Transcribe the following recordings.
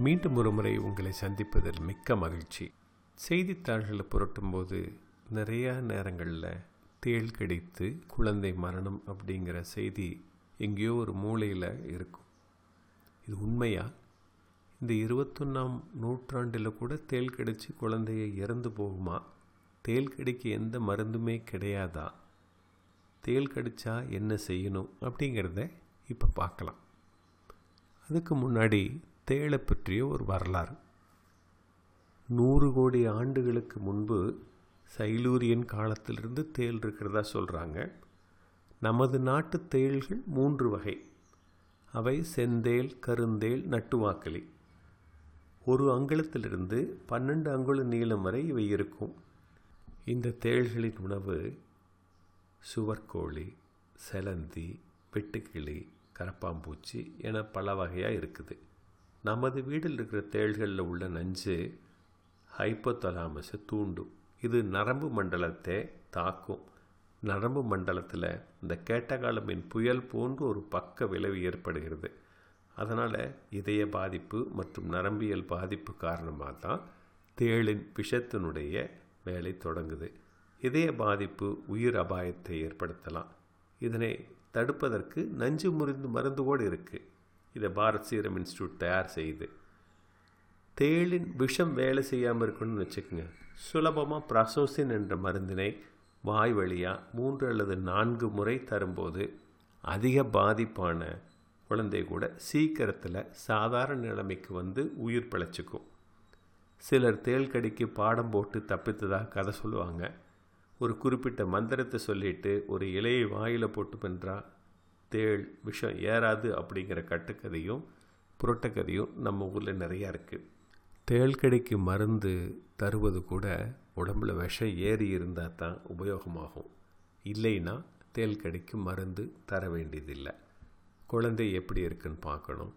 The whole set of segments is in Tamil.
மீண்டும் ஒரு முறை உங்களை சந்திப்பதில் மிக்க மகிழ்ச்சி. செய்தித்தாள்களை புரட்டும்போது நிறையா நேரங்களில் தேள் கடித்து குழந்தை மரணம் அப்படிங்கிற செய்தி எங்கேயோ ஒரு மூலையில் இருக்கும். இது உண்மையா? இந்த இருபத்தொன்னாம் நூற்றாண்டில் கூட தேள் கடித்து குழந்தைய இறந்து போகுமா? தேள் கடிக்க எந்த மருந்துமே கிடையாதா? தேள் கடிச்சா என்ன செய்யணும் அப்படிங்கிறத இப்போ பார்க்கலாம். அதுக்கு முன்னாடி தேளை பற்றிய ஒரு வரலாறு. நூறு கோடி ஆண்டுகளுக்கு முன்பு சைலூரியன் காலத்திலிருந்து தேள் இருக்கிறதா சொல்கிறாங்க நமது நாட்டு தேள்கள் மூன்று வகை. அவை செந்தேல் கருந்தேல் நட்டுவாக்களி ஒரு அங்குலத்திலிருந்து பன்னெண்டு அங்குல நீளம் வரை இவை இருக்கும். இந்த தேள்களின் உணவு சுவர்கோழி செலந்தி வெட்டுக்கிளி கரப்பாம்பூச்சி என பல வகையாக இருக்குது. நமது வீட்டில் இருக்கிற தேள்களில் உள்ள நஞ்சு ஹைப்போதலாமஸை தூண்டும். இது நரம்பு மண்டலத்தை தாக்கும். நரம்பு மண்டலத்தில் இந்த கேட்டகாலமின் புயல் போன்று ஒரு பக்க விளைவு ஏற்படுகிறது. அதனால் இதய பாதிப்பு மற்றும் நரம்பியல் பாதிப்பு காரணமாக தான் தேளின் விஷத்தினுடைய வேலை தொடங்குது. இதய பாதிப்பு உயிர் அபாயத்தை ஏற்படுத்தலாம். இதனை தடுப்பதற்கு நஞ்சு முறிந்து மருந்து கூட இருக்குது இதை பாரத் சீரம் இன்ஸ்டியூட் தயார் செய்யுது தேளின் விஷம் வேலை செய்யாமல் இருக்கணும்னு வச்சுக்கோங்க. சுலபமாக ப்ரசோசின் என்ற மருந்தினை வாய் வழியாக மூன்று அல்லது நான்கு முறை தரும்போது அதிக பாதிப்பான குழந்தை கூட சீக்கிரத்தில் சாதாரண நிலைமைக்கு வந்து உயிர் பிழைச்சிக்கும். சிலர் தேள் கடிக்கு பாடம் போட்டு தப்பித்ததாக கதை சொல்லுவாங்க. ஒரு குறிப்பிட்ட மந்திரத்தை சொல்லிட்டு ஒரு இலையை வாயில் போட்டு பின்றா தேள் விஷம் ஏறாது அப்படிங்கிற கட்டுக்கதையும் புரட்டக்கதையும் நம்ம ஊரில் நிறையா இருக்குது தேள் கடிக்கு மருந்து தருவது கூட உடம்புல விஷம் ஏறி இருந்தால் தான் உபயோகமாகும். இல்லைன்னா தேள் கடிக்கு மருந்து தர வேண்டியதில்லை. குழந்தை எப்படி இருக்குன்னு பார்க்கணும்.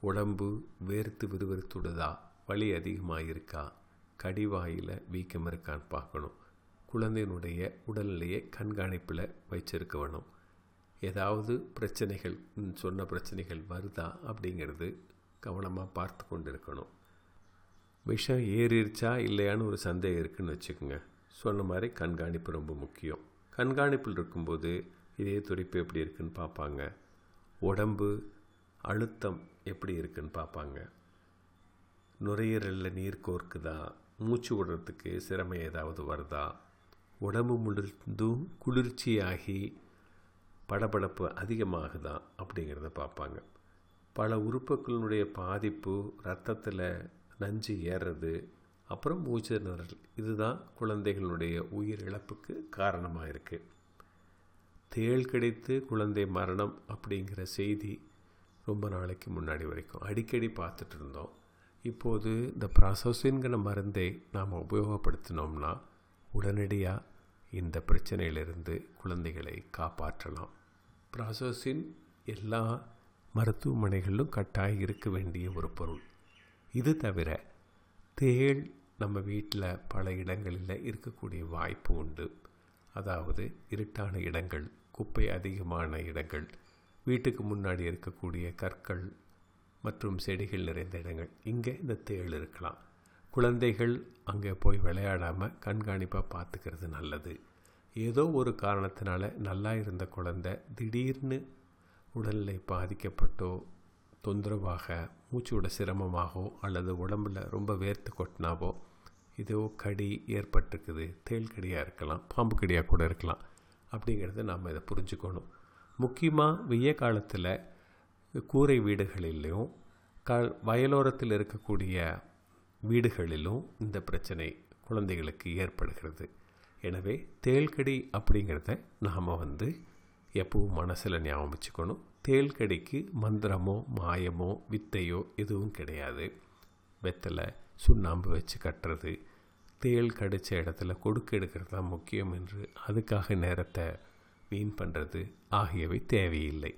உடம்பு வேர்த்து விறுவிறுத்துடுதா? வலி அதிகமாக இருக்கா கடிவாயில் வீக்கம் இருக்கான்னு பார்க்கணும். குழந்தையினுடைய உடல்நிலையை கண்காணிப்பில் வச்சிருக்க வேணும். ஏதாவது பிரச்சனைகள் சொன்ன பிரச்சனைகள் வருதா அப்படிங்கிறது கவனமாக பார்த்து கொண்டு இருக்கணும் விஷம் ஏறிடுச்சா இல்லையான்னு ஒரு சந்தேகம் இருக்குதுன்னு வச்சுக்கோங்க. சொன்ன மாதிரி கண்காணிப்பு ரொம்ப முக்கியம். கண்காணிப்பில் இருக்கும்போது இதே துடிப்பு எப்படி இருக்குன்னு பார்ப்பாங்க. உடம்பு அழுத்தம் எப்படி இருக்குன்னு பார்ப்பாங்க. நுரையீரலில் நீர் கோர்க்குதா? மூச்சு விடுறதுக்கு சிரமம் ஏதாவது வருதா? உடம்பு முழுந்தும் குளிர்ச்சியாகி படபடப்பு அதிகமாகுதா அப்படிங்கிறத பார்ப்பாங்க. பல உறுப்புகளினுடைய பாதிப்பு ரத்தத்தில் நஞ்சு ஏறுறது அப்புறம் மூச்சு நிறல் இதுதான் குழந்தைகளுடைய உயிர் இழப்புக்கு காரணமாக இருக்குது தேள் கிடைத்து குழந்தை மரணம் அப்படிங்கிற செய்தி ரொம்ப நாளைக்கு முன்னாடி வரைக்கும் அடிக்கடி பார்த்துட்டு இருந்தோம். இப்போது இந்த ப்ராசோசின்கிற மருந்தை நாம் உபயோகப்படுத்தினோம்னா உடனடியாக இந்த பிரச்சனையிலிருந்து குழந்தைகளை காப்பாற்றலாம். ப்ராசஸின் எல்லா மருத்துவமனைகளிலும் கட்டாயம் இருக்க வேண்டிய ஒரு பொருள். இது தவிர தேள் நம்ம வீட்டில் பல இடங்களில் இருக்கக்கூடிய வாய்ப்பு உண்டு. அதாவது இருட்டான இடங்கள் குப்பை அதிகமான இடங்கள் வீட்டுக்கு முன்னாடி இருக்கக்கூடிய கற்கள் மற்றும் செடிகள் நிறைந்த இடங்கள். இங்கே இந்த தேள் இருக்கலாம். குழந்தைகள் அங்கே போய் விளையாடாமல் கண்காணிப்பாக பார்த்துக்கிறது நல்லது. ஏதோ ஒரு காரணத்தினால நல்லா இருந்த குழந்தை திடீர்னு உடல்நிலை பாதிக்கப்பட்டோ தொந்தரவாக மூச்சு விட சிரமமாகவோ அல்லது உடம்பில் ரொம்ப வேர்த்து கொட்டினாவோ இதோ கடி ஏற்பட்டிருக்குது தேள் கடியாக இருக்கலாம் பாம்பு கடியாக கூட இருக்கலாம் அப்படிங்கிறத நாம் இதை புரிஞ்சுக்கணும். முக்கியமாக வெய்ய காலத்தில் கூரை வீடுகளிலையும் க வயலோரத்தில் இருக்கக்கூடிய வீடுகளிலும் இந்த பிரச்சனை குழந்தைகளுக்கு ஏற்படுகிறது. எனவே தேள்கடி அப்படிங்கிறத நாம் வந்து எப்பவும் மனசில் ஞாபகம் வச்சுக்கணும். தேள்கடிக்கு மந்திரமோ மாயமோ வித்தையோ எதுவும் கிடையாது. வெத்தலை சுண்ணாம்பு வச்சு கட்டுறது தேள் கடித்த இடத்துல கொடுக்க எடுக்கிறது தான் முக்கியம் என்று அதுக்காக நேரத்தை வீண் பண்ணுறது ஆகியவை தேவையில்லை.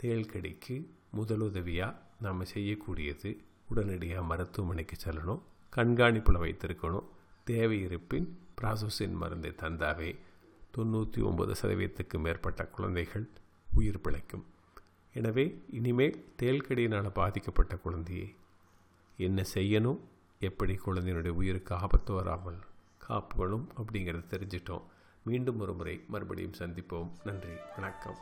தேள் கடிக்கு முதலுதவியாக நாம் செய்யக்கூடியது உடனடியாக மருத்துவமனைக்கு செல்லணும். கண்காணிப்பில் வைத்திருக்கணும். தேவை இருப்பின் பிராசோசின் மருந்தை தந்தாவே தொண்ணூற்றி ஒம்பது சதவீதத்துக்கு மேற்பட்ட குழந்தைகள் உயிர் பிழைக்கும். எனவே இனிமேல் தேல்கடியினால் பாதிக்கப்பட்ட குழந்தையை என்ன செய்யணும்? எப்படி குழந்தையினுடைய உயிருக்கு ஆபத்து வராமல் காப்புகளும் அப்படிங்கிறத தெரிஞ்சிட்டோம். மீண்டும் ஒரு முறை மறுபடியும் சந்திப்போம். நன்றி. வணக்கம்.